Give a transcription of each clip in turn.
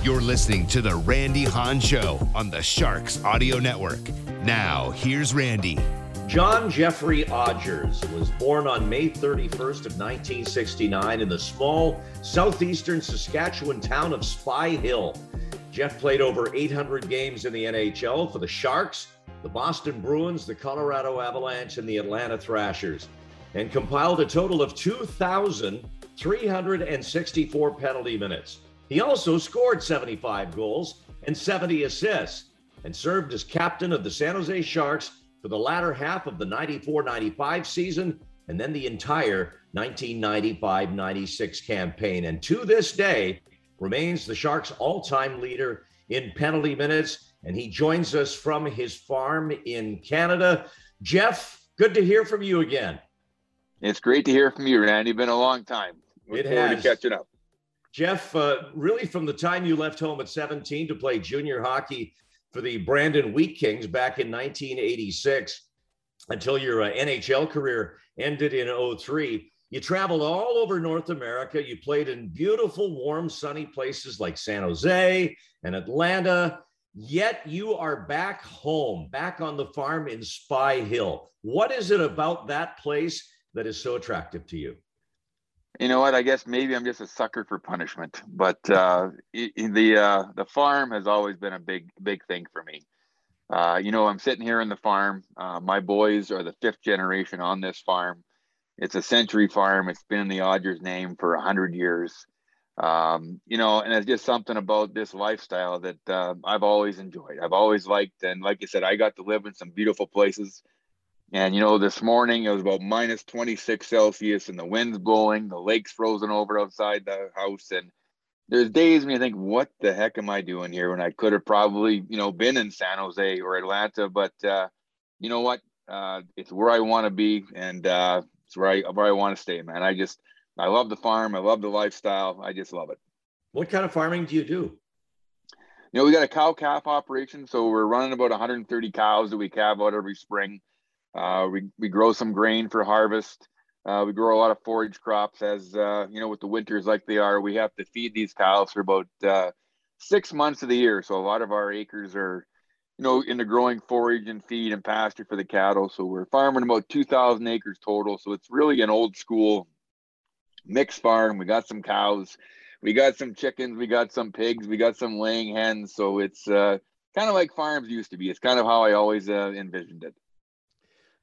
You're listening to the Randy Hahn Show on the Sharks Audio Network. Now, here's Randy. John Jeffrey Odgers was born on May 31st of 1969 in the small southeastern Saskatchewan town of Spy Hill. Jeff played over 800 games in the NHL for the Sharks, the Boston Bruins, the Colorado Avalanche, and the Atlanta Thrashers, and compiled a total of 2,364 penalty minutes. He also scored 75 goals and 70 assists and served as captain of the San Jose Sharks for the latter half of the 94 95 season and then the entire 1995 96 campaign. And to this day, remains the Sharks' all time leader in penalty minutes. And he joins us from his farm in Canada. Jeff, good to hear from you again. It's great to hear from you, Randy. Been a long time. Look it has. To catching up. Jeff, uh, really from the time you left home at 17 to play junior hockey for the Brandon Wheat Kings back in 1986 until your uh, NHL career ended in 03, you traveled all over North America. You played in beautiful, warm, sunny places like San Jose and Atlanta. Yet you are back home, back on the farm in Spy Hill. What is it about that place that is so attractive to you? You know what? I guess maybe I'm just a sucker for punishment, but uh, the uh, the farm has always been a big big thing for me. Uh, you know, I'm sitting here in the farm. Uh, my boys are the fifth generation on this farm. It's a century farm. It's been in the Odgers name for a hundred years. Um, you know, and it's just something about this lifestyle that uh, I've always enjoyed. I've always liked, and like I said, I got to live in some beautiful places. And you know, this morning it was about minus 26 Celsius and the wind's blowing, the lake's frozen over outside the house. And there's days when you think, what the heck am I doing here? When I could have probably, you know, been in San Jose or Atlanta. But uh, you know what? Uh, it's where I want to be and uh, it's where I where I want to stay, man. I just I love the farm, I love the lifestyle. I just love it. What kind of farming do you do? You know, we got a cow calf operation, so we're running about 130 cows that we calve out every spring. Uh, we, we grow some grain for harvest. Uh, we grow a lot of forage crops as, uh, you know, with the winters like they are, we have to feed these cows for about uh, six months of the year. So a lot of our acres are, you know, into growing forage and feed and pasture for the cattle. So we're farming about 2,000 acres total. So it's really an old school mixed farm. We got some cows, we got some chickens, we got some pigs, we got some laying hens. So it's uh, kind of like farms used to be. It's kind of how I always uh, envisioned it.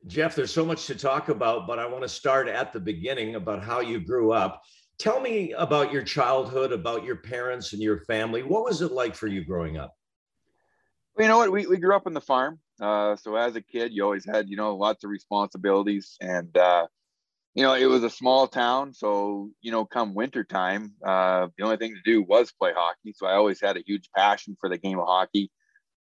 Jeff, there's so much to talk about, but I want to start at the beginning about how you grew up. Tell me about your childhood, about your parents and your family. What was it like for you growing up? Well, you know what? We, we grew up on the farm. Uh, so as a kid, you always had, you know, lots of responsibilities. And, uh, you know, it was a small town. So, you know, come winter time, uh, the only thing to do was play hockey. So I always had a huge passion for the game of hockey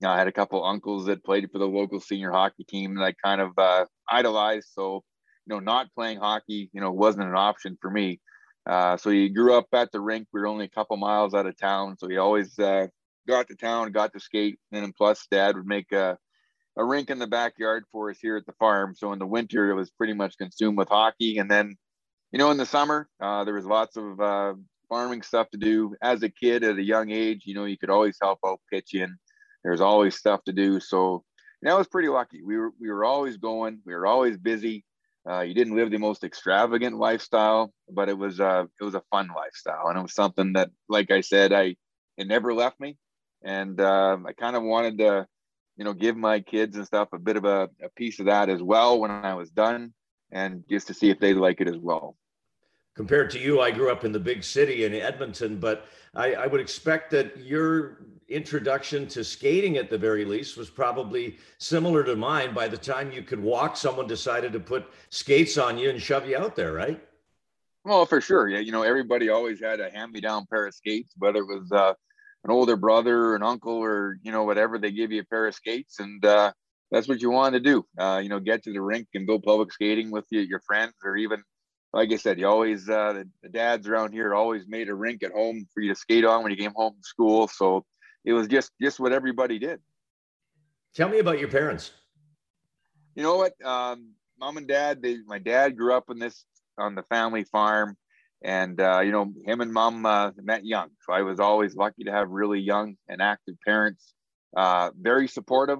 you know, I had a couple uncles that played for the local senior hockey team that I kind of uh, idolized. So, you know, not playing hockey, you know, wasn't an option for me. Uh, so he grew up at the rink. We were only a couple miles out of town, so he always uh, got to town, got to skate, and then plus dad would make a, a rink in the backyard for us here at the farm. So in the winter, it was pretty much consumed with hockey, and then, you know, in the summer, uh, there was lots of uh, farming stuff to do. As a kid, at a young age, you know, you could always help out pitching there's always stuff to do. So that was pretty lucky. We were we were always going. We were always busy. Uh, you didn't live the most extravagant lifestyle, but it was a it was a fun lifestyle, and it was something that, like I said, I it never left me, and uh, I kind of wanted to, you know, give my kids and stuff a bit of a, a piece of that as well when I was done, and just to see if they like it as well compared to you, I grew up in the big city in Edmonton, but I, I, would expect that your introduction to skating at the very least was probably similar to mine. By the time you could walk, someone decided to put skates on you and shove you out there, right? Well, for sure. Yeah, you know, everybody always had a hand-me-down pair of skates, whether it was uh, an older brother, an uncle, or you know whatever. They give you a pair of skates, and uh, that's what you want to do. Uh, you know, get to the rink and go public skating with you, your friends, or even, like I said, you always uh, the, the dads around here always made a rink at home for you to skate on when you came home from school. So it was just just what everybody did. Tell me about your parents. You know what? Um, mom and dad. They, my dad grew up in this on the family farm, and uh, you know, him and mom uh, met young. So I was always lucky to have really young and active parents. Uh, very supportive,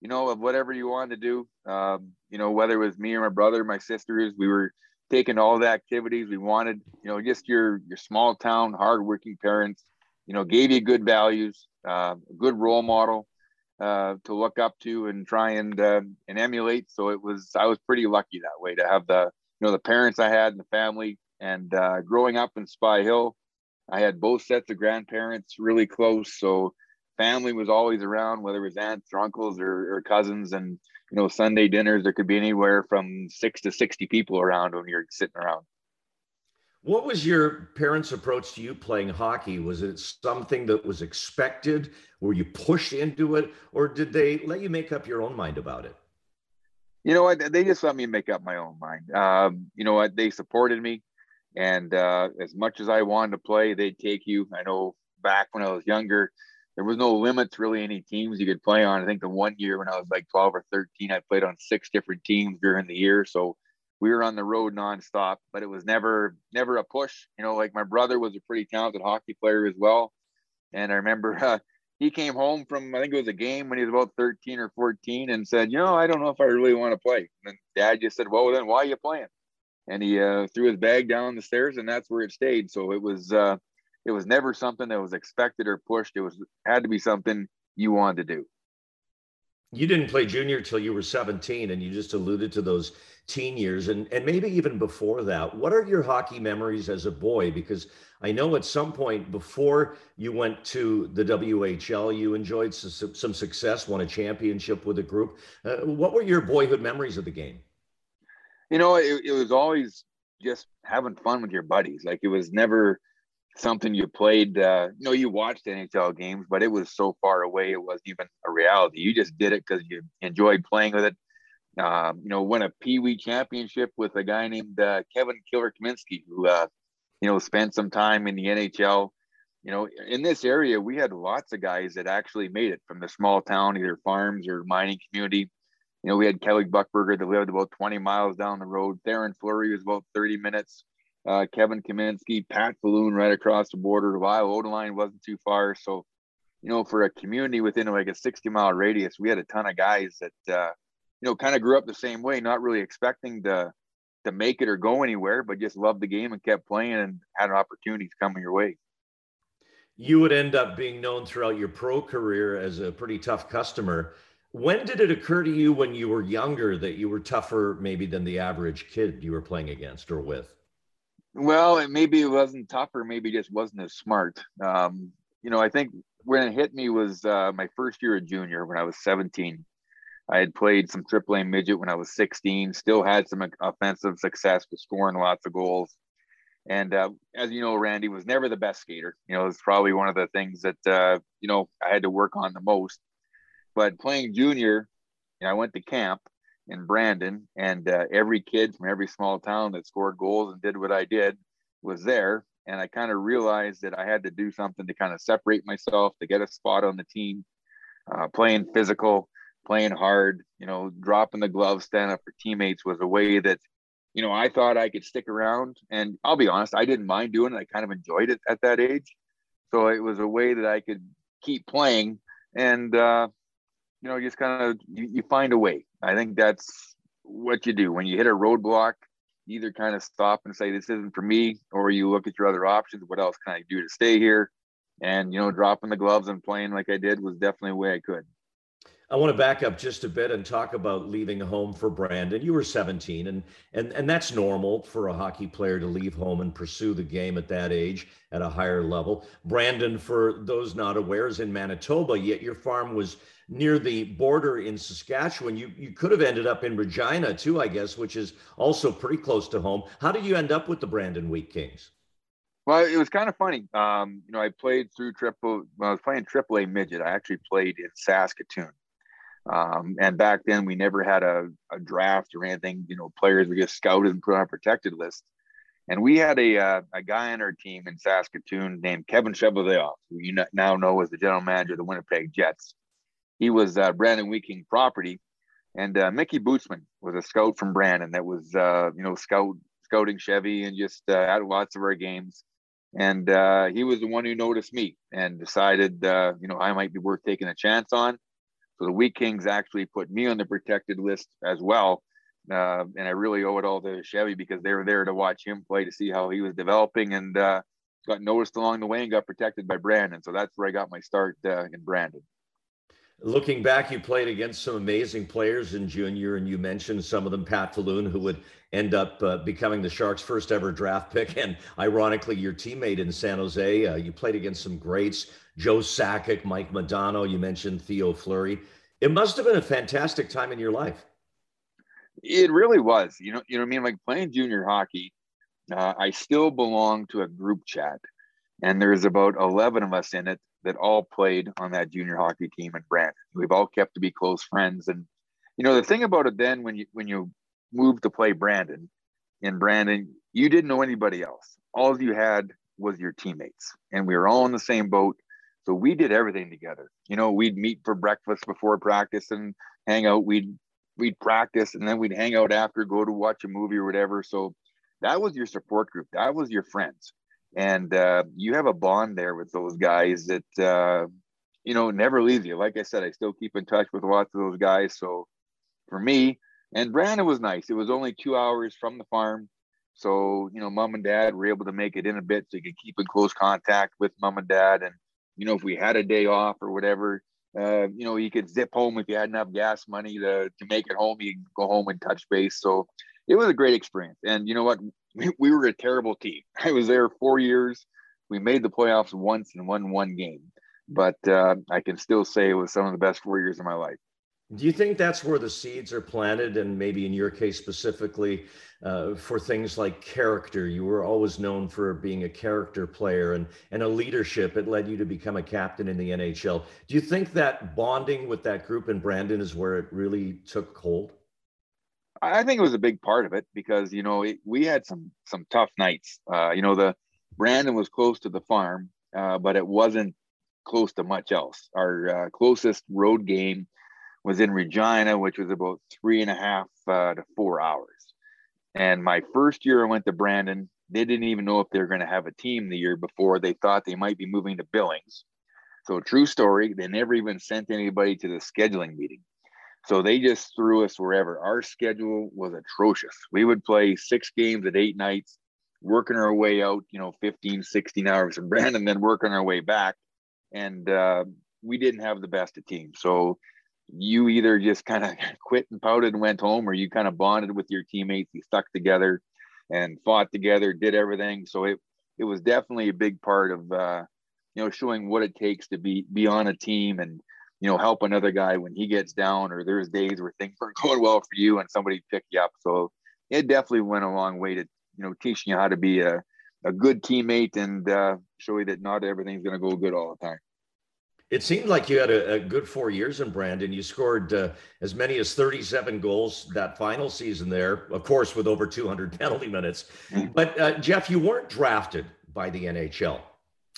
you know, of whatever you wanted to do. Um, you know, whether it was me or my brother, my sisters, we were taking all the activities we wanted. You know, just your your small town, hardworking parents. You know, gave you good values, uh, a good role model uh, to look up to and try and uh, and emulate. So it was I was pretty lucky that way to have the you know the parents I had and the family. And uh, growing up in Spy Hill, I had both sets of grandparents really close. So family was always around, whether it was aunts or uncles or, or cousins. And you know Sunday dinners there could be anywhere from six to sixty people around when you're sitting around. What was your parents' approach to you playing hockey? Was it something that was expected? Were you pushed into it, or did they let you make up your own mind about it? You know what? They just let me make up my own mind. Um, you know what? They supported me, and uh, as much as I wanted to play, they'd take you. I know back when I was younger, there was no limits really any teams you could play on. I think the one year when I was like 12 or 13, I played on six different teams during the year. So we were on the road nonstop, but it was never never a push. You know, like my brother was a pretty talented hockey player as well, and I remember uh, he came home from I think it was a game when he was about 13 or 14 and said, you know, I don't know if I really want to play. And Dad just said, well, then why are you playing? And he uh, threw his bag down the stairs, and that's where it stayed. So it was uh, it was never something that was expected or pushed. It was had to be something you wanted to do. You didn't play junior till you were 17 and you just alluded to those teen years and, and maybe even before that. What are your hockey memories as a boy? Because i know at some point before you went to the whl you enjoyed some, some success won a championship with a group. Uh, what were your boyhood memories of the game? You know it, it was always just having fun with your buddies. Like it was never something you played. Uh, you know, you watched NHL games, but it was so far away, it wasn't even a reality. You just did it because you enjoyed playing with it. Um, you know, won a Pee Wee championship with a guy named uh, Kevin Killer Kaminski, who, uh, you know, spent some time in the NHL. You know, in this area, we had lots of guys that actually made it from the small town, either farms or mining community. You know, we had Kelly Buchberger that lived about 20 miles down the road. Theoren Fleury was about 30 minutes uh, Kevin Kaminski, Pat Falloon right across the border. Lyle Odelein wasn't too far. So, you know, for a community within like a 60 mile radius, we had a ton of guys that, uh, you know, kind of grew up the same way, not really expecting to, to make it or go anywhere, but just loved the game and kept playing and had opportunities coming your way. You would end up being known throughout your pro career as a pretty tough customer. When did it occur to you when you were younger that you were tougher maybe than the average kid you were playing against or with? Well, maybe it wasn't tougher, maybe just wasn't as smart. Um, you know, I think when it hit me was uh, my first year of junior when I was 17. I had played some triple A midget when I was 16, still had some offensive success with scoring lots of goals. And uh, as you know, Randy was never the best skater. You know, it's probably one of the things that, uh, you know, I had to work on the most. But playing junior, you know, I went to camp in Brandon, and uh, every kid from every small town that scored goals and did what I did was there. And I kind of realized that I had to do something to kind of separate myself to get a spot on the team, uh, playing physical, playing hard, you know, dropping the gloves, standing up for teammates was a way that, you know, I thought I could stick around. And I'll be honest, I didn't mind doing it. I kind of enjoyed it at that age. So it was a way that I could keep playing and, uh, you know, just kind of you, you find a way. I think that's what you do when you hit a roadblock. Either kind of stop and say this isn't for me, or you look at your other options. What else can I do to stay here? And you know, dropping the gloves and playing like I did was definitely a way I could. I want to back up just a bit and talk about leaving home for Brandon. You were 17, and and and that's normal for a hockey player to leave home and pursue the game at that age at a higher level. Brandon, for those not aware, is in Manitoba. Yet your farm was near the border in Saskatchewan. You you could have ended up in Regina too, I guess, which is also pretty close to home. How did you end up with the Brandon Wheat Kings? Well, it was kind of funny. Um, you know, I played through triple. When I was playing AAA midget, I actually played in Saskatoon. Um, and back then, we never had a, a, draft or anything. You know, players were just scouted and put on a protected list. And we had a uh, a guy on our team in Saskatoon named Kevin Cheveldayoff, who you now know as the general manager of the Winnipeg Jets. He was uh, Brandon Wheat King property, and uh, Mickey Bootsman was a scout from Brandon that was uh, you know scout scouting Chevy and just uh, at lots of our games. And uh, he was the one who noticed me and decided you know I might be worth taking a chance on so the Wheat Kings actually put me on the protected list as well. Uh, and I really owe it all to Chevy because they were there to watch him play to see how he was developing and uh, got noticed along the way and got protected by Brandon. So that's where I got my start uh, in Brandon. Looking back, you played against some amazing players in junior, and you mentioned some of them, Pat Falloon, who would end up uh, becoming the Sharks' first ever draft pick, and ironically, your teammate in San Jose. Uh, you played against some greats, Joe Sakic, Mike Modano. You mentioned Theo Fleury. It must have been a fantastic time in your life. It really was. You know, you know what I mean? Like playing junior hockey, uh, I still belong to a group chat, and there's about 11 of us in it that all played on that junior hockey team in Brandon. We've all kept to be close friends, and you know the thing about it then when you when you moved to play Brandon in Brandon, you didn't know anybody else. All you had was your teammates, and we were all in the same boat. So we did everything together. You know, we'd meet for breakfast before practice and hang out. We'd we'd practice and then we'd hang out after, go to watch a movie or whatever. So that was your support group. That was your friends. And uh, you have a bond there with those guys that uh, you know never leaves you. Like I said, I still keep in touch with lots of those guys. So for me, and Brandon was nice. It was only two hours from the farm. So, you know, mom and dad were able to make it in a bit so you could keep in close contact with mom and dad. And you know, if we had a day off or whatever, uh, you know, you could zip home if you had enough gas money to, to make it home. You go home and touch base. So it was a great experience. And you know what? We, we were a terrible team. I was there four years. We made the playoffs once and won one game. But uh, I can still say it was some of the best four years of my life. Do you think that's where the seeds are planted? And maybe in your case specifically, uh, for things like character, you were always known for being a character player and, and a leadership. It led you to become a captain in the NHL. Do you think that bonding with that group in Brandon is where it really took hold? I think it was a big part of it because you know it, we had some some tough nights. Uh, you know the Brandon was close to the farm, uh, but it wasn't close to much else. Our uh, closest road game was in Regina, which was about three and a half uh, to four hours. And my first year I went to Brandon, they didn't even know if they were going to have a team the year before. They thought they might be moving to Billings. So, true story, they never even sent anybody to the scheduling meeting. So, they just threw us wherever. Our schedule was atrocious. We would play six games at eight nights, working our way out, you know, 15, 16 hours in Brandon, then working our way back. And uh, we didn't have the best of teams. So, you either just kind of quit and pouted and went home, or you kind of bonded with your teammates. You stuck together and fought together, did everything. So it it was definitely a big part of uh, you know showing what it takes to be be on a team and you know help another guy when he gets down or there's days where things aren't going well for you and somebody pick you up. So it definitely went a long way to you know teaching you how to be a a good teammate and uh, show you that not everything's going to go good all the time. It seemed like you had a, a good four years in Brandon. You scored uh, as many as 37 goals that final season there, of course, with over 200 penalty minutes. Mm. But uh, Jeff, you weren't drafted by the NHL.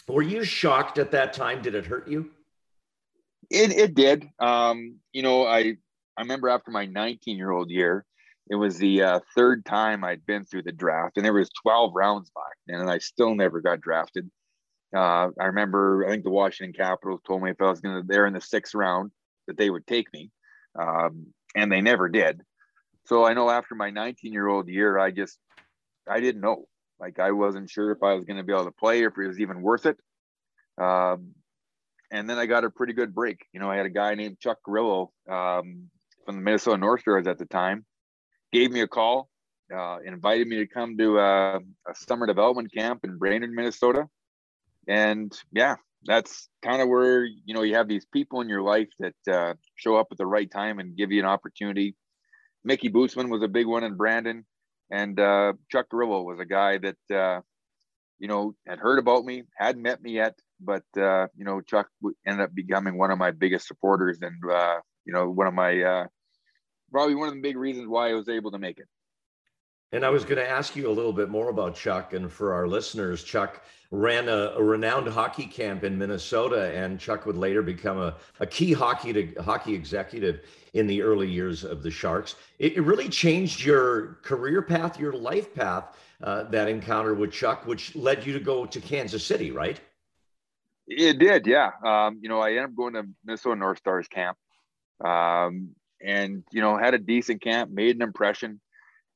Were you shocked at that time? Did it hurt you? It, it did. Um, you know, I, I remember after my 19 year old year, it was the uh, third time I'd been through the draft, and there was 12 rounds back then, and I still never got drafted. Uh, I remember, I think the Washington Capitals told me if I was going to there in the sixth round that they would take me, um, and they never did. So I know after my 19 year old year, I just I didn't know. Like I wasn't sure if I was going to be able to play or if it was even worth it. Um, and then I got a pretty good break. You know, I had a guy named Chuck Grillo um, from the Minnesota North Stars at the time, gave me a call, uh, invited me to come to a, a, summer development camp in Brainerd, Minnesota, and yeah, that's kind of where you know you have these people in your life that uh, show up at the right time and give you an opportunity. Mickey Boosman was a big one in Brandon, and uh, Chuck Grillo was a guy that uh, you know had heard about me, hadn't met me yet, but uh, you know Chuck ended up becoming one of my biggest supporters and uh, you know one of my uh, probably one of the big reasons why I was able to make it. And I was going to ask you a little bit more about Chuck. And for our listeners, Chuck ran a, a, renowned hockey camp in Minnesota, and Chuck would later become a, a key hockey to, hockey executive in the early years of the Sharks. It, it really changed your career path, your life path, uh, that encounter with Chuck, which led you to go to Kansas City, right? It did, yeah. Um, you know, I ended up going to Minnesota North Stars camp, um, and you know, had a decent camp, made an impression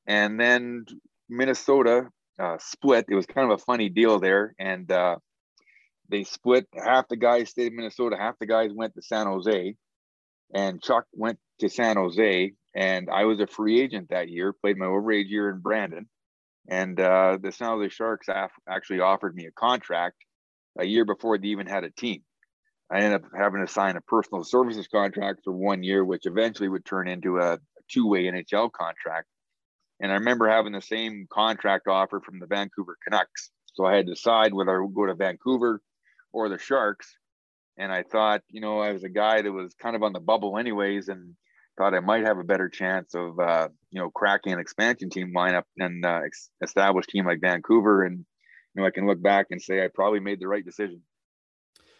and then Minnesota uh, split. It was kind of a funny deal there, and uh, they split. Half the guys stayed in Minnesota, half the guys went to San Jose, and Chuck went to San Jose. And I was a free agent that year. Played my overage year in Brandon, and uh, the San Jose Sharks actually offered me a contract a year before they even had a team. I ended up having to sign a personal services contract for one year, which eventually would turn into a two-way NHL contract. And I remember having the same contract offer from the Vancouver Canucks. So I had to decide whether I would go to Vancouver or the Sharks. And I thought, you know, I was a guy that was kind of on the bubble anyways, and thought I might have a better chance of, uh, you know, cracking an expansion team lineup and uh, established team like Vancouver. And, you know, I can look back and say I probably made the right decision.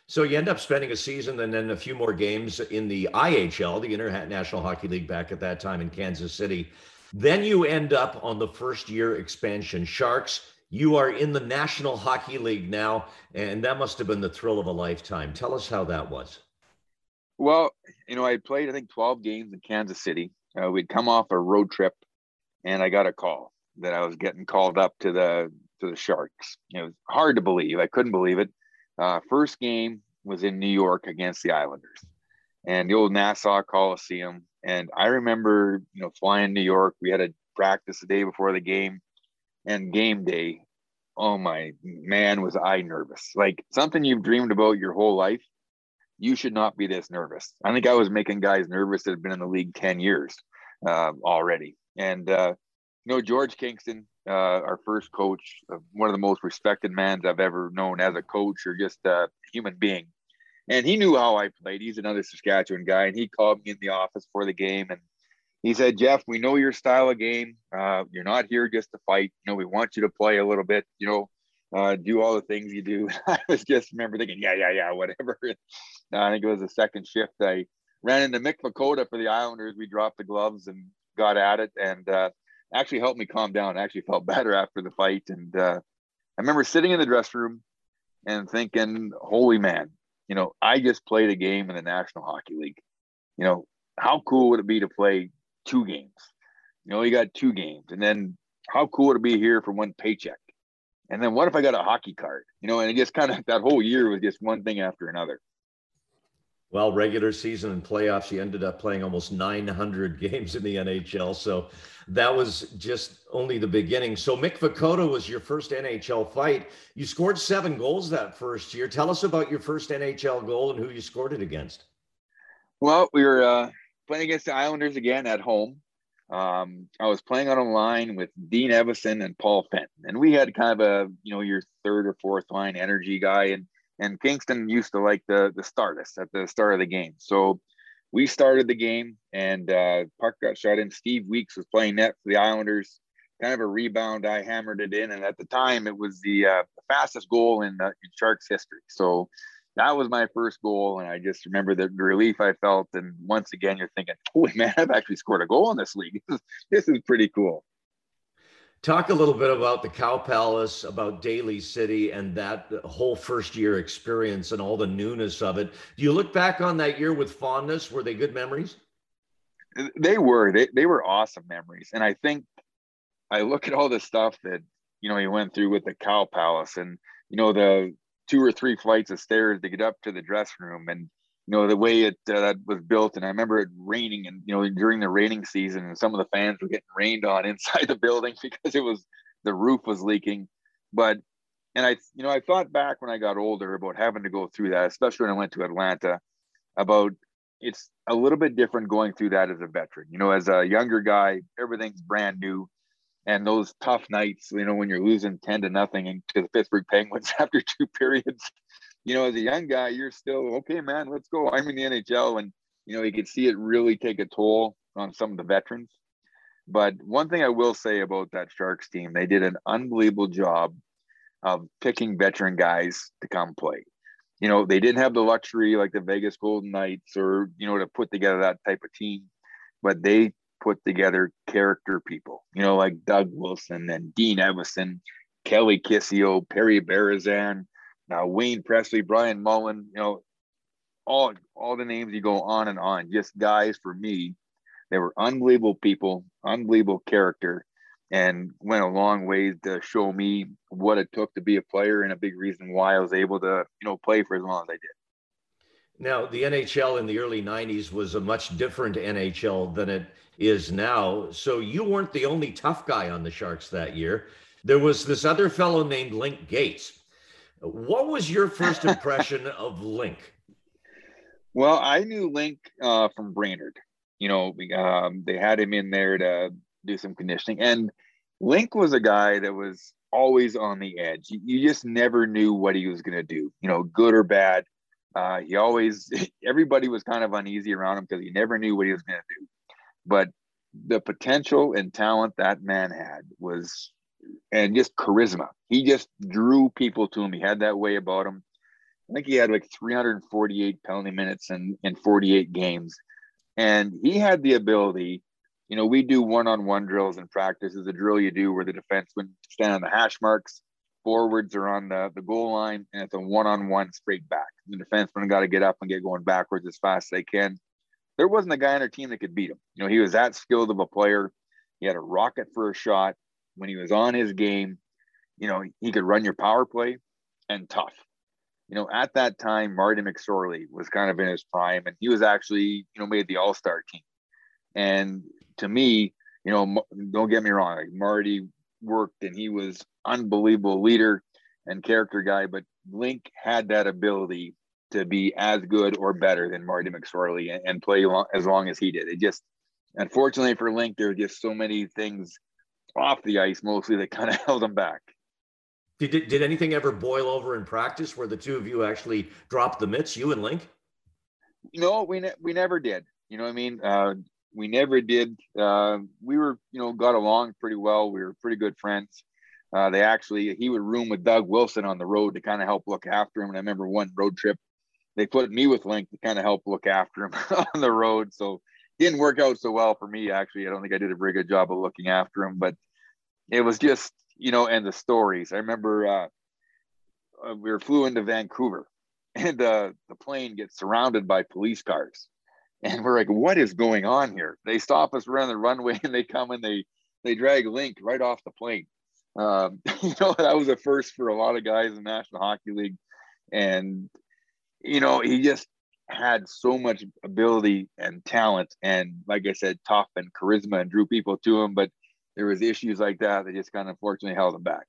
So you end up spending a season and then a few more games in the IHL, the International Hockey League, back at that time in Kansas City. Then you end up on the first year expansion. Sharks, you are in the National Hockey League now, and that must have been the thrill of a lifetime. Tell us how that was. Well, you know, I played, I think, 12 games in Kansas City. Uh, we'd come off a road trip, and I got a call that I was getting called up to the to the Sharks. It was hard to believe. I couldn't believe it. Uh, first game was in New York against the Islanders, and the old Nassau Coliseum. And I remember, you know, flying New York. We had a practice the day before the game, and game day. Oh my man, was I nervous! Like something you've dreamed about your whole life. You should not be this nervous. I think I was making guys nervous that had been in the league ten years uh, already. And uh, you know, George Kingston, uh, our first coach, uh, one of the most respected mans I've ever known as a coach or just a human being and he knew how I played. He's another Saskatchewan guy, and he called me in the office for the game, and he said, "Jeff, we know your style of game. Uh, you're not here just to fight. You know, we want you to play a little bit. You know, uh, do all the things you do." I was just remember thinking, "Yeah, yeah, yeah, whatever." I think it was the second shift. I ran into Mick Vukota for the Islanders. We dropped the gloves and got at it, and uh, actually helped me calm down. I actually felt better after the fight, and uh, I remember sitting in the dressing room and thinking, "Holy man, you know, I just played a game in the National Hockey League. You know, how cool would it be to play two games? You know, you got two games, and then how cool would it be here for one paycheck? And then what if I got a hockey card? You know, and it just kind of that whole year was just one thing after another. Well, regular season and playoffs, you ended up playing almost 900 games in the NHL. So that was just only the beginning. So Mick Vukota was your first NHL fight. You scored seven goals that first year. Tell us about your first NHL goal and who you scored it against. Well, we were uh, playing against the Islanders again at home. Um, I was playing on a line with Dean Evason and Paul Fenton, and we had kind of a you know your third or fourth line energy guy, and and Kingston used to like the the start us at the start of the game. So we started the game, and uh, Puck got shot in. Steve Weeks was playing net for the Islanders. Kind of a rebound. I hammered it in, and at the time, it was the uh, fastest goal in, uh, in Sharks history. So that was my first goal, and I just remember the relief I felt. And once again, you're thinking, "Holy man, I've actually scored a goal in this league. This is, this is pretty cool." Talk a little bit about the Cow Palace, about Daly City, and that whole first year experience and all the newness of it. Do you look back on that year with fondness? Were they good memories? They were. They, they were awesome memories. And I think I look at all the stuff that, you know, he went through with the Cow Palace and, you know, the two or three flights of stairs to get up to the dressing room and you know the way it uh, was built and i remember it raining and you know during the raining season and some of the fans were getting rained on inside the building because it was the roof was leaking. But and i you know i thought back when i got older about having to go through that especially when i went to atlanta about it's a little bit different going through that as a veteran. You know as a younger guy everything's brand new and those tough nights you know when you're losing 10 to nothing to the pittsburgh penguins after two periods you know, as a young guy, you're still okay, man. Let's go. I'm in the NHL, and you know, you could see it really take a toll on some of the veterans. But one thing I will say about that Sharks team, they did an unbelievable job of picking veteran guys to come play. You know, they didn't have the luxury like the Vegas Golden Knights or, you know, to put together that type of team, but they put together character people, you know, like Doug Wilson and Dean Evason, Kelly Kisio, Perry Berezan, now Wayne Presley, Brian Mullen, you know, all all the names you go on and on. Just guys for me, they were unbelievable people, unbelievable character, and went a long way to show me what it took to be a player and a big reason why I was able to, you know, play for as long as I did. Now, the NHL in the early 90s was a much different NHL than it is now. So you weren't the only tough guy on the Sharks that year. There was this other fellow named Link Gaetz what was your first impression of Link? Well, I knew Link uh, from Brainerd. You know, um, they had him in there to do some conditioning, and Link was a guy that was always on the edge. You, you just never knew what he was going to do. You know, good or bad. Uh, he always, everybody was kind of uneasy around him because you never knew what he was going to do. But the potential and talent that man had was and just charisma. He just drew people to him. He had that way about him. I think he had like 348 penalty minutes in, in 48 games. And he had the ability, you know, we do one-on-one drills in practice is a drill you do where the defensemen stand on the hash marks, forwards are on the, the goal line, and it's a one-on-one straight back. The defensemen got to get up and get going backwards as fast as they can. There wasn't a guy on our team that could beat him. You know, he was that skilled of a player. He had a rocket for a shot when he was on his game, you know, he could run your power play and tough. You know, at that time, Marty McSorley was kind of in his prime, and he was actually, you know, made the All Star team. And to me, you know, don't get me wrong, like Marty worked and he was unbelievable leader and character guy, but Link had that ability to be as good or better than Marty McSorley and, and play long, as long as he did. It just, unfortunately for Link, there were just so many things off the ice mostly that kind of held him back. Did, did, did anything ever boil over in practice where the two of you actually dropped the mitts, you and Link? No, we ne- we never did. You know what I mean? Uh, we never did. Uh, we were, you know, got along pretty well. We were pretty good friends. Uh, they actually, he would room with Doug Wilson on the road to kind of help look after him. And I remember one road trip, they put me with Link to kind of help look after him on the road. So didn't work out so well for me actually. I don't think I did a very good job of looking after him, but it was just you know, and the stories. I remember uh, uh we were flew into Vancouver, and uh, the plane gets surrounded by police cars, and we're like, "What is going on here?" They stop us around the runway, and they come and they they drag Link right off the plane. Um, you know, that was a first for a lot of guys in the National Hockey League, and you know, he just had so much ability and talent and like i said tough and charisma and drew people to him but there was issues like that that just kind of unfortunately held him back.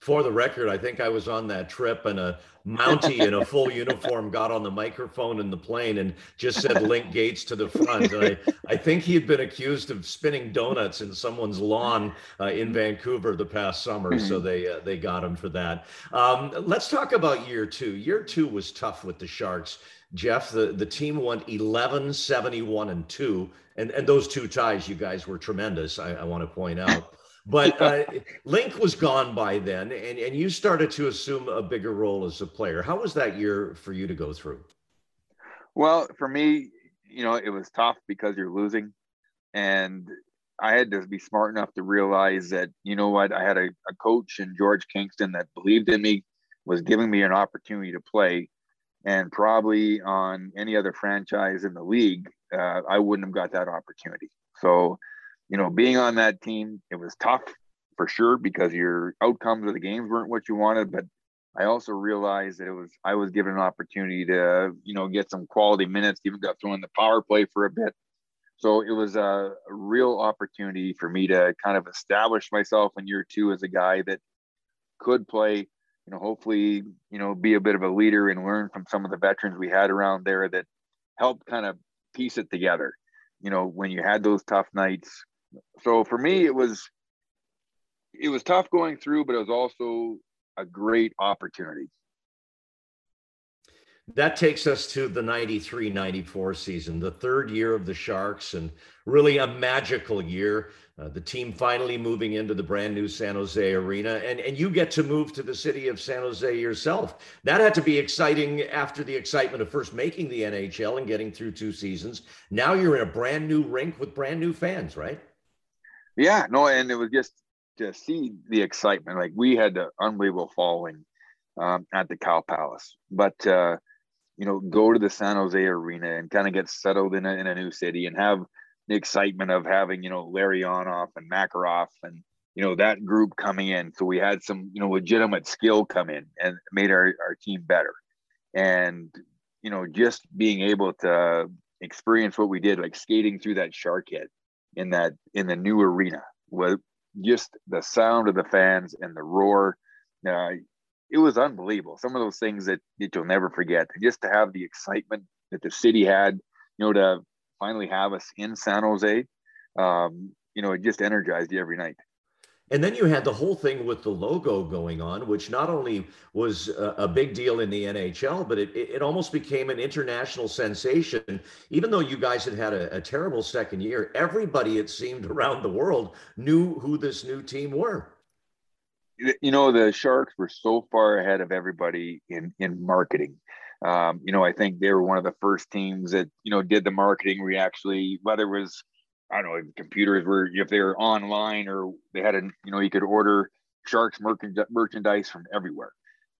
For the record i think i was on that trip and a mountie in a full uniform got on the microphone in the plane and just said link Gaetz to the front. And I, I think he had been accused of spinning donuts in someone's lawn uh, in vancouver the past summer. So mm-hmm. they uh, they got him for that. Um, let's talk about year two. Year two was tough with the sharks Jeff, the, the team went 11, 71, and 2. And, and those two ties, you guys were tremendous, I, I want to point out. But uh, Link was gone by then, and, and you started to assume a bigger role as a player. How was that year for you to go through? Well, for me, you know, it was tough because you're losing. And I had to be smart enough to realize that, you know what, I had a, a coach in George Kingston that believed in me, was giving me an opportunity to play and probably on any other franchise in the league, uh, I wouldn't have got that opportunity. So, you know, being on that team, it was tough for sure because your outcomes of the games weren't what you wanted, but I also realized that it was I was given an opportunity to you know get some quality minutes. Even got thrown in the power play for a bit, so it was a, real opportunity for me to kind of establish myself in year two as a guy that could play. You know, hopefully, you know, be a bit of a leader and learn from some of the veterans we had around there that helped kind of piece it together. You know, when you had those tough nights. So for me, it was it was tough going through, but it was also a great opportunity. That takes us to the 93 94 season, the third year of the Sharks, and really a magical year. Uh, the team finally moving into the brand new San Jose arena, and, and you get to move to the city of San Jose yourself. That had to be exciting after the excitement of first making the NHL and getting through two seasons. Now you're in a brand new rink with brand new fans, right? Yeah, no, and it was just to see the excitement. Like we had an unbelievable following um, at the Cow Palace, but uh, you know, go to the San Jose arena and kind of get settled in a, in a new city and have the excitement of having, you know, Larionov and Makarov and, you know, that group coming in. So we had some, you know, legitimate skill come in and made our, our team better. And, you know, just being able to experience what we did, like skating through that shark head in that, in the new arena was just the sound of the fans and the roar. Uh, it was unbelievable. Some of those things that, that you'll never forget. Just to have the excitement that the city had, you know, to finally have us in San Jose, um, you know, it just energized you every night. And then you had the whole thing with the logo going on, which not only was a, big deal in the NHL, but it, it almost became an international sensation. Even though you guys had had a, a terrible second year, everybody, it seemed, around the world knew who this new team were you know the sharks were so far ahead of everybody in in marketing um, you know i think they were one of the first teams that you know did the marketing we actually whether it was i don't know computers were if they were online or they had a you know you could order sharks merchandise from everywhere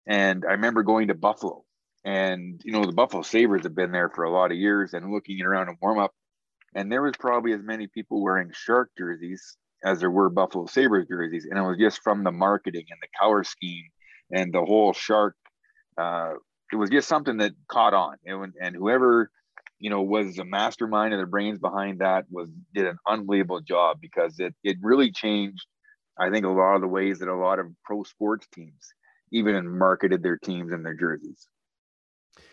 and i remember going to buffalo and you know the buffalo sabres have been there for a lot of years and looking around and warm up and there was probably as many people wearing shark jerseys as there were Buffalo Sabres jerseys. And it was just from the marketing and the color scheme and the whole shark. Uh, it was just something that caught on. And, and whoever, you know, was the mastermind and the brains behind that was did an unbelievable job because it it really changed, I think, a lot of the ways that a lot of pro sports teams even marketed their teams and their jerseys.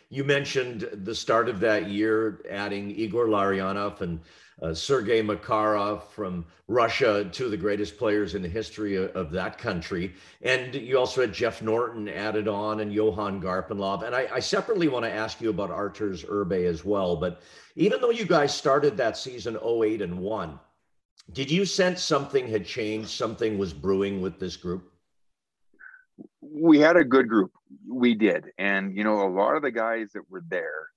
You mentioned the start of that year adding Igor Larionov and uh, Sergei Makarov from Russia, two of the greatest players in the history of, of, that country. And you also had Jeff Norton added on and Johan Garpenlov. And I, I separately want to ask you about Arturs Irbe as well. But even though you guys started that season 08 and 1, did you sense something had changed, something was brewing with this group? We had a good group. We did. And, you know, a lot of the guys that were there,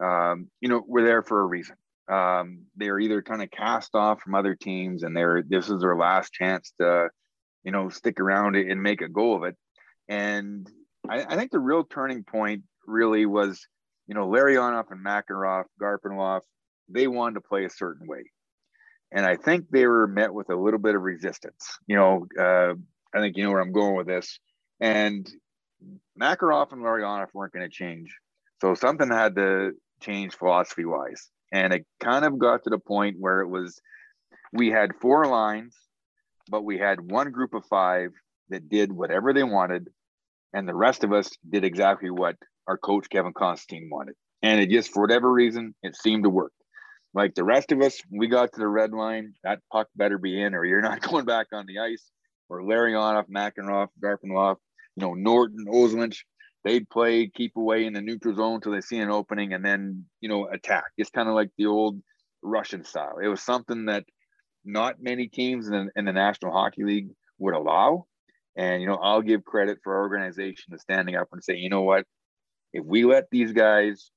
um, you know, were there for a reason um, they're either kind of cast off from other teams and they're this is their last chance to you know stick around and make a go of it. And I, I think the real turning point really was you know Larionov and Makarov, Garpenlov, they wanted to play a certain way. And I think they were met with a little bit of resistance you know uh, I think you know where I'm going with this. And Makarov and Larionov weren't going to change. So something had to change philosophy wise and it kind of got to the point where it was we had four lines, but we had one group of five that did whatever they wanted, and the rest of us did exactly what our coach Kevin Constantine wanted. And it just for whatever reason, it seemed to work. Like the rest of us, we got to the red line, that puck better be in, or you're not going back on the ice. Or Larionov, Makarov, Garpenlov, you know, Norton, Ozolinsh, they'd play keep away in the neutral zone until they see an opening and then you know attack. It's kind of like the old russian style. It was something that not many teams in, in the national hockey league would allow. And you know i'll give credit for our organization to standing up and say you know what? If we let these guys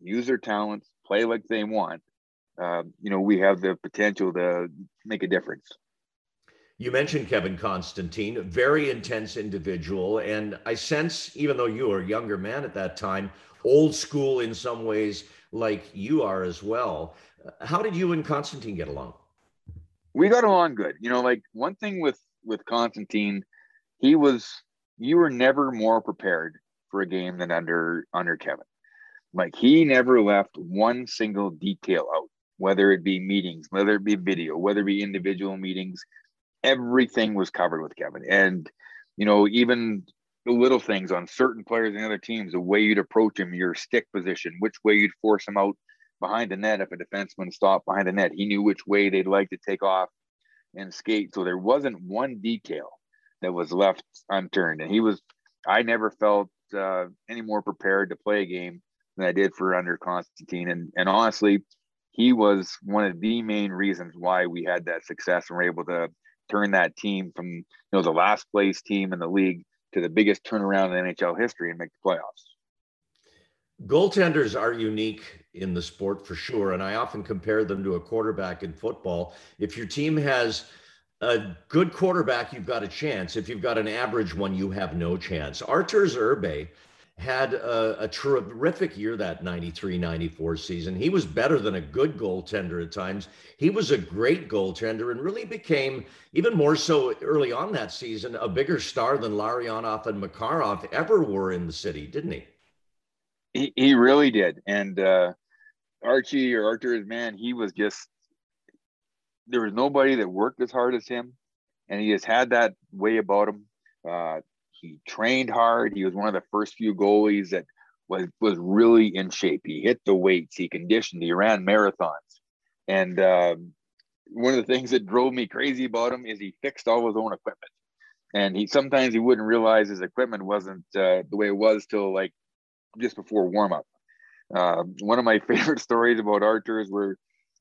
use their talents play like they want uh, you know we have the potential to make a difference you mentioned Kevin Constantine, a very intense individual. And I sense, even though you were a younger man at that time, old school in some ways, like you are as well. How did you and Constantine get along? We got along good. You know, like one thing with with Constantine, he was you were never more prepared for a game than under under Kevin. Like he never left one single detail out, whether it be meetings, whether it be video, whether it be individual meetings, everything was covered with Kevin. And you know, even the little things on certain players and other teams, the way you'd approach him, your stick position, which way you'd force him out behind the net if a defenseman stopped behind the net. He knew which way they'd like to take off and skate. So there wasn't one detail that was left unturned. And he was, I never felt uh, any more prepared to play a game than I did for under Constantine. And and honestly, he was one of the main reasons why we had that success and were able to turn that team from you know the last place team in the league to the biggest turnaround in NHL history and make the playoffs. Goaltenders are unique in the sport for sure, and I often compare them to a quarterback in football. If your team has a good quarterback, you've got a chance. If you've got an average one, you have no chance. Arturs Irbe had a, a, terrific year that 93 94 season. He was better than a good goaltender at times. He was a great goaltender and really became, even more so early on that season, a bigger star than Larionov and Makarov ever were in the city, didn't he? He, he really did. And uh, Archie or Arturs, man, he was just, there was nobody that worked as hard as him. And he just had that way about him. Uh, he trained hard. He was one of the first few goalies that was was really in shape. He hit the weights. He conditioned. He ran marathons. And um, one of the things that drove me crazy about him is he fixed all his own equipment. And he sometimes he wouldn't realize his equipment wasn't uh, the way it was till like just before warm up. Uh, one of my favorite stories about Arturs where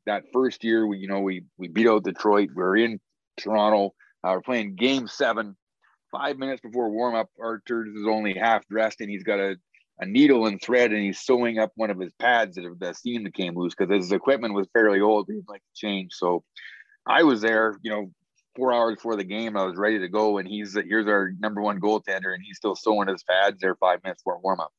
that first year we you know we we beat out Detroit. We are in Toronto. Uh, we're playing Game Seven five minutes before warm up, Arturs is only half dressed and he's got a, a needle and thread and he's sewing up one of his pads that the seam that came loose because his equipment was fairly old. He'd like to change. So I was there, you know, four hours before the game. I was ready to go, and he's here's our number one goaltender, and he's still sewing his pads there five minutes before warm up.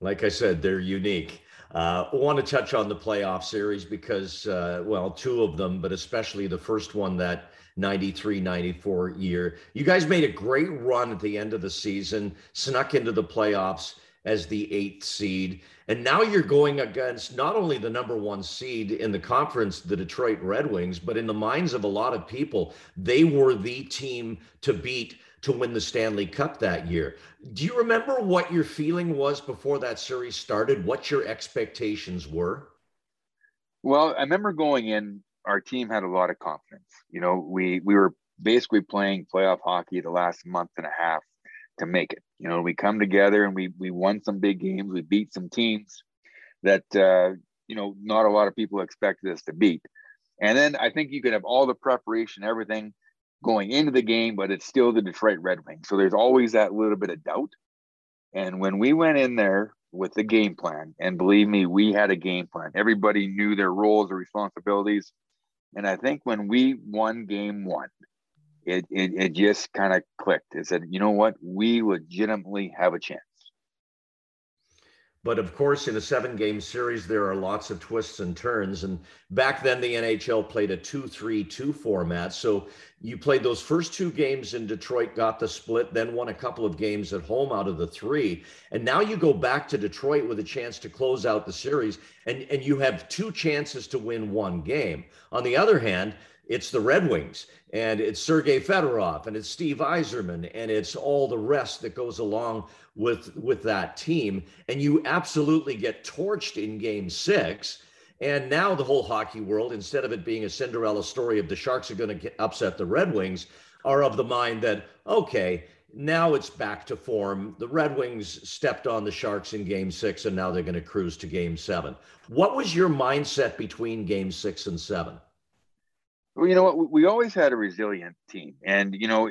Like I said, they're unique. Uh, want to touch on the playoff series because, uh, well, two of them, but especially the first one that 93 94 year. You guys made a great run at the end of the season, snuck into the playoffs as the eighth seed. And now you're going against not only the number one seed in the conference, the Detroit Red Wings, but in the minds of a lot of people, they were the team to beat to win the Stanley Cup that year. Do you remember what your feeling was before that series started? What your expectations were? Well, I remember going in our team had a lot of confidence. You know, we we were basically playing playoff hockey the last month and a half to make it. You know, we come together and we we won some big games. We beat some teams that uh, you know not a lot of people expected us to beat. And then I think you could have all the preparation, everything going into the game, but it's still the Detroit Red Wings. So there's always that little bit of doubt. And when we went in there with the game plan, and believe me, we had a game plan. Everybody knew their roles or responsibilities. And I think when we won game one, it, it, it just kind of clicked. It said, you know what? We legitimately have a chance. But of course, in a seven game series, there are lots of twists and turns. And back then, the NHL played a 2 3 2 format. So you played those first two games in Detroit, got the split, then won a couple of games at home out of the three. And now you go back to Detroit with a chance to close out the series, and, and you have two chances to win one game. On the other hand, it's the Red Wings and it's Sergei Fedorov and it's Steve Yzerman and it's all the rest that goes along with with that team and you absolutely get torched in game 6 and now the whole hockey world instead of it being a Cinderella story of the Sharks are going to upset the Red Wings are of the mind that okay now it's back to form. The Red Wings stepped on the Sharks in game six, and now they're going to cruise to game seven. What was your mindset between game six and seven? Well, you know what? We always had a resilient team, and you know,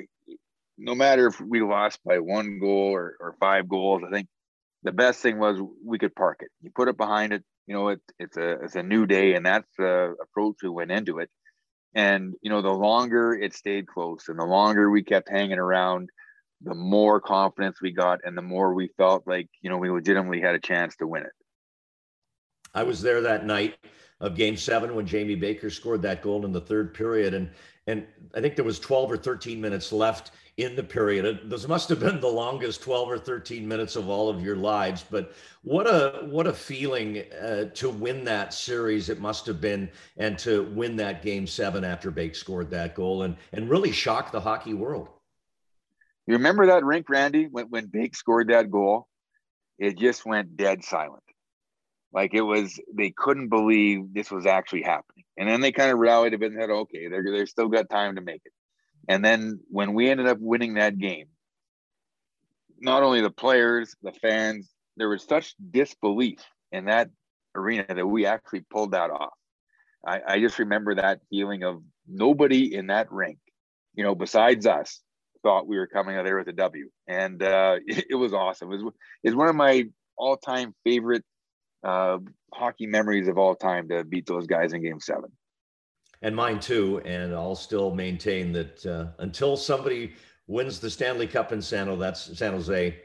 no matter if we lost by one goal or, or five goals, I think the best thing was we could park it. You put it behind it. You know, it, it's a it's a new day, and that's the approach we went into it. And you know, the longer it stayed close, and the longer we kept hanging around, the more confidence we got, and the more we felt like you know we legitimately had a chance to win it. I was there that night of game seven when Jamie Baker scored that goal in the third period. And and I think there was 12 or 13 minutes left in the period. This must have been the longest 12 or 13 minutes of all of your lives. But what a what a feeling uh, to win that series it must have been, and to win that game seven after Bake scored that goal and and really shock the hockey world. You remember that rink, Randy, when when Bake scored that goal? It just went dead silent. Like it was, they couldn't believe this was actually happening. And then they kind of rallied a bit and said, okay, they're, they're still got time to make it. And then when we ended up winning that game, not only the players, the fans, there was such disbelief in that arena that we actually pulled that off. I, I just remember that feeling of nobody in that rink, you know, besides us, thought we were coming out there with a W. And uh, it, it was awesome. It was, it was one of my all time favorite uh, hockey memories of all time to beat those guys in game seven. And mine too. And I'll still maintain that uh, until somebody wins the Stanley Cup in San, that's San Jose,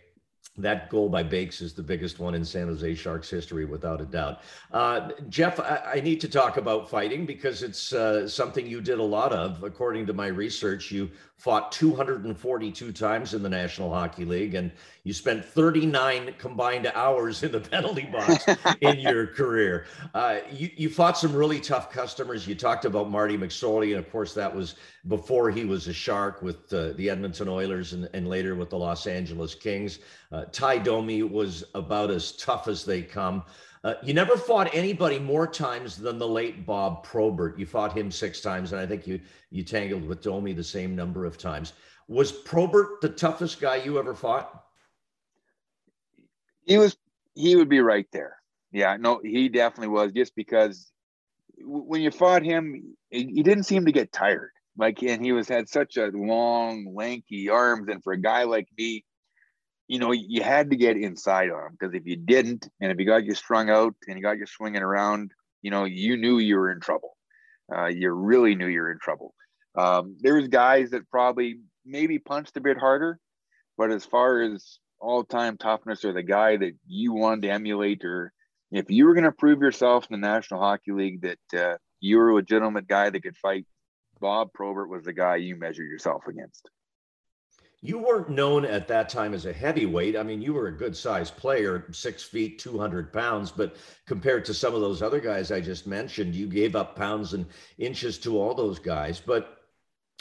that goal by Bakes is the biggest one in San Jose Sharks history, without a doubt. Uh, Jeff, I, I, need to talk about fighting because it's uh, something you did a lot of. According to my research, you fought 242 times in the National Hockey League, and you spent 39 combined hours in the penalty box in your career. Uh, you, you fought some really tough customers. You talked about Marty McSorley, and of course, that was before he was a Shark with uh, the Edmonton Oilers and, and later with the Los Angeles Kings. Uh, Tie Domi was about as tough as they come. Uh, you never fought anybody more times than the late Bob Probert. You fought him six times, and I think you you tangled with Domi the same number of times. Was Probert the toughest guy you ever fought? He was. He would be right there. Yeah, no, he definitely was. Just because when you fought him, he didn't seem to get tired. Like, and he was had such a long, lanky arms, and for a guy like me, you know, you had to get inside on him because if you didn't, and if you got you strung out and you got you swinging around, you know, you knew you were in trouble. Uh, you really knew you were in trouble. Um, there's guys that probably maybe punched a bit harder, but as far as all-time toughness or the guy that you wanted to emulate, or if you were going to prove yourself in the National Hockey League that uh, you were a legitimate guy that could fight, Bob Probert was the guy you measured yourself against you weren't known at that time as a heavyweight. I mean, you were a good sized player, six feet, 200 pounds, but compared to some of those other guys I just mentioned, you gave up pounds and inches to all those guys. But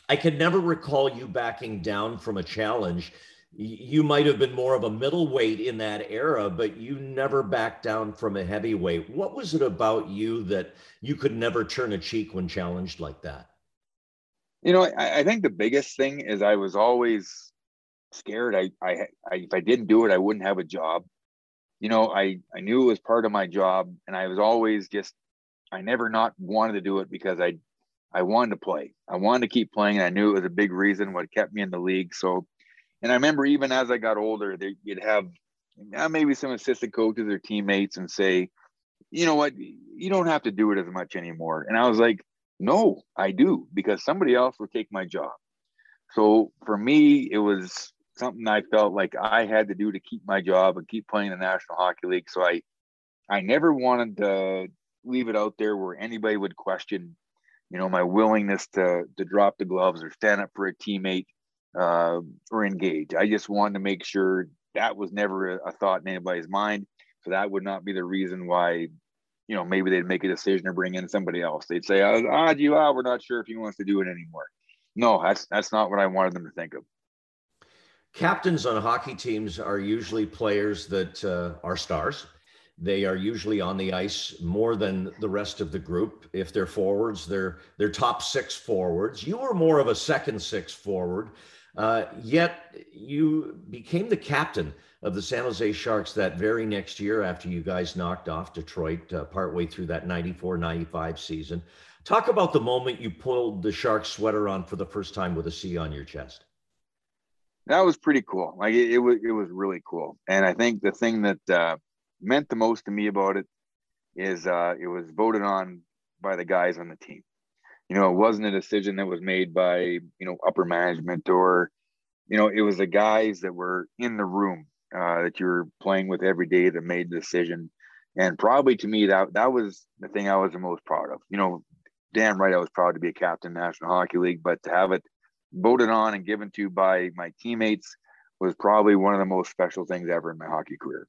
I can never recall you backing down from a challenge. You might have been more of a middleweight in that era, but you never backed down from a heavyweight. What was it about you that you could never turn a cheek when challenged like that? You know, I, I, think the biggest thing is I was always scared. I, I, I, if I didn't do it, I wouldn't have a job. You know, I, I knew it was part of my job, and I was always just, I never not wanted to do it because I, I wanted to play. I wanted to keep playing. And I knew it was a big reason what kept me in the league. So, and I remember even as I got older, they, you'd have uh, maybe some assistant coaches or teammates and say, you know what, you don't have to do it as much anymore. And I was like, no, I do because somebody else will take my job. So for me, it was something I felt like I had to do to keep my job and keep playing the National Hockey League. So I, I never wanted to leave it out there where anybody would question, you know, my willingness to to drop the gloves or stand up for a teammate uh, or engage. I just wanted to make sure that was never a, a thought in anybody's mind. So that would not be the reason why you know, maybe they'd make a decision to bring in somebody else. They'd say, "Ah, oh, you out. We're not sure if he wants to do it anymore." No, that's that's not what I wanted them to think of. Captains on hockey teams are usually players that uh, are stars. They are usually on the ice more than the rest of the group. If they're forwards, they're they're top six forwards. You were more of a second six forward, uh, yet you became the captain of the San Jose Sharks that very next year after you guys knocked off Detroit uh, partway through that 94 95 season. Talk about the moment you pulled the Sharks sweater on for the first time with a C on your chest. That was pretty cool. Like it, it was, it was really cool. And I think the thing that uh, meant the most to me about it is uh, it was voted on by the guys on the team. You know, it wasn't a decision that was made by you know upper management or you know it was the guys that were in the room uh, that you were playing with every day that made the decision And probably to me, that that was the thing I was the most proud of. You know, damn right, I was proud to be a captain National Hockey League, but to have it voted on and given to by my teammates was probably one of the most special things ever in my hockey career.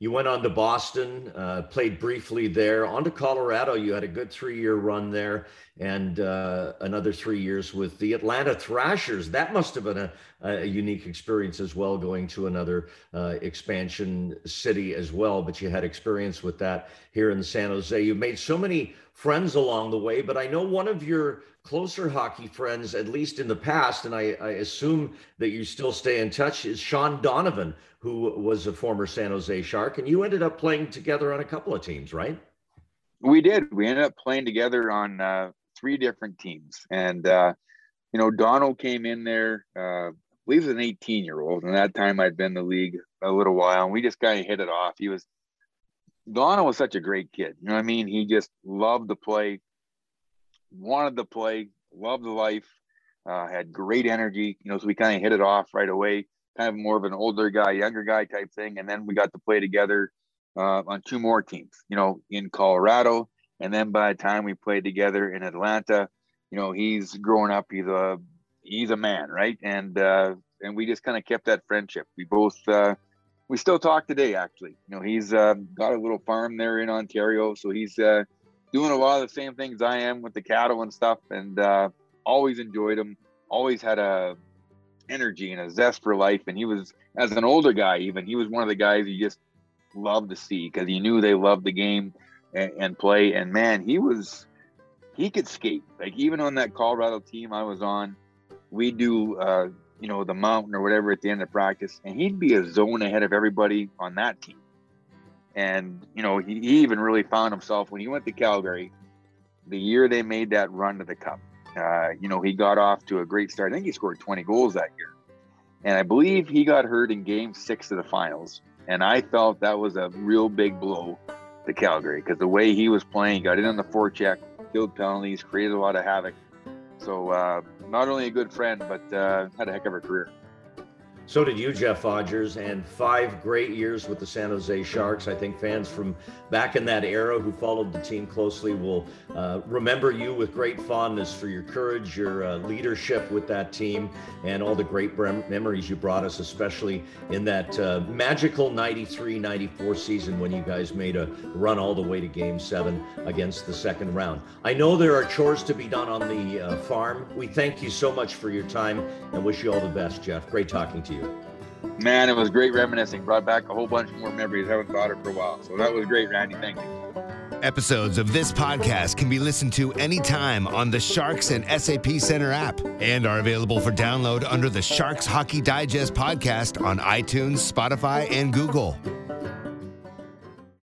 You went on to Boston, uh, played briefly there. On to Colorado, you had a good three-year run there, and uh, another three years with the Atlanta Thrashers. That must have been a, a unique experience as well, going to another uh, expansion city as well. But you had experience with that here in San Jose. You made so many friends along the way, but I know one of your closer hockey friends, at least in the past, and I, I, assume that you still stay in touch, is Shean Donovan, who was a former San Jose Shark, and you ended up playing together on a couple of teams, right? We did. We ended up playing together on uh, three different teams, and uh, you know, Donald came in there. Uh, I believe was an 18 year old, and that time I'd been in the league a little while, and we just kind of hit it off. He was Donald was such a great kid. You know what I mean? He just loved to play, wanted to play, loved the life, uh, had great energy. You know, so we kind of hit it off right away. Kind of more of an older guy, younger guy type thing. And then we got to play together uh, on two more teams. You know, in Colorado, and then by the time we played together in Atlanta, you know, he's growing up. He's a he's a man, right? And uh, and we just kind of kept that friendship. We both uh, we still talk today. Actually, you know, he's uh, got a little farm there in Ontario, so he's uh, doing a lot of the same things I am with the cattle and stuff, and uh, always enjoyed him. Always had a energy and a zest for life, and he was as an older guy. Even he was one of the guys you just loved to see because he knew they loved the game and, and, play. And man, he was he could skate. Like even on that Colorado team I was on, we do uh, you know the mountain or whatever at the end of practice, and he'd be a zone ahead of everybody on that team. And you know he, he even really found himself when he went to Calgary, the year they made that run to the Cup. Uh, you know he got off to a great start. I think he scored 20 goals that year, and I believe he got hurt in Game Six of the finals. And I felt that was a real big blow to Calgary because the way he was playing, got in on the forecheck, killed penalties, created a lot of havoc. So uh, not only a good friend, but uh, had a heck of a career. So did you, Jeff Odgers, and five great years with the San Jose Sharks. I think fans from back in that era who followed the team closely will uh, remember you with great fondness for your courage, your uh, leadership with that team, and all the great memories you brought us, especially in that uh, magical 93 94 season when you guys made a run all the way to game seven against the second round. I know there are chores to be done on the uh, farm. We thank you so much for your time and wish you all the best, Jeff. Great talking to you. Man, it was great reminiscing. Brought back a whole bunch more memories. I haven't thought of for a while. So that was great, Randy. Thank you. Episodes of this podcast can be listened to anytime on the Sharks and SAP Center app and are available for download under the Sharks Hockey Digest podcast on iTunes, Spotify, and Google.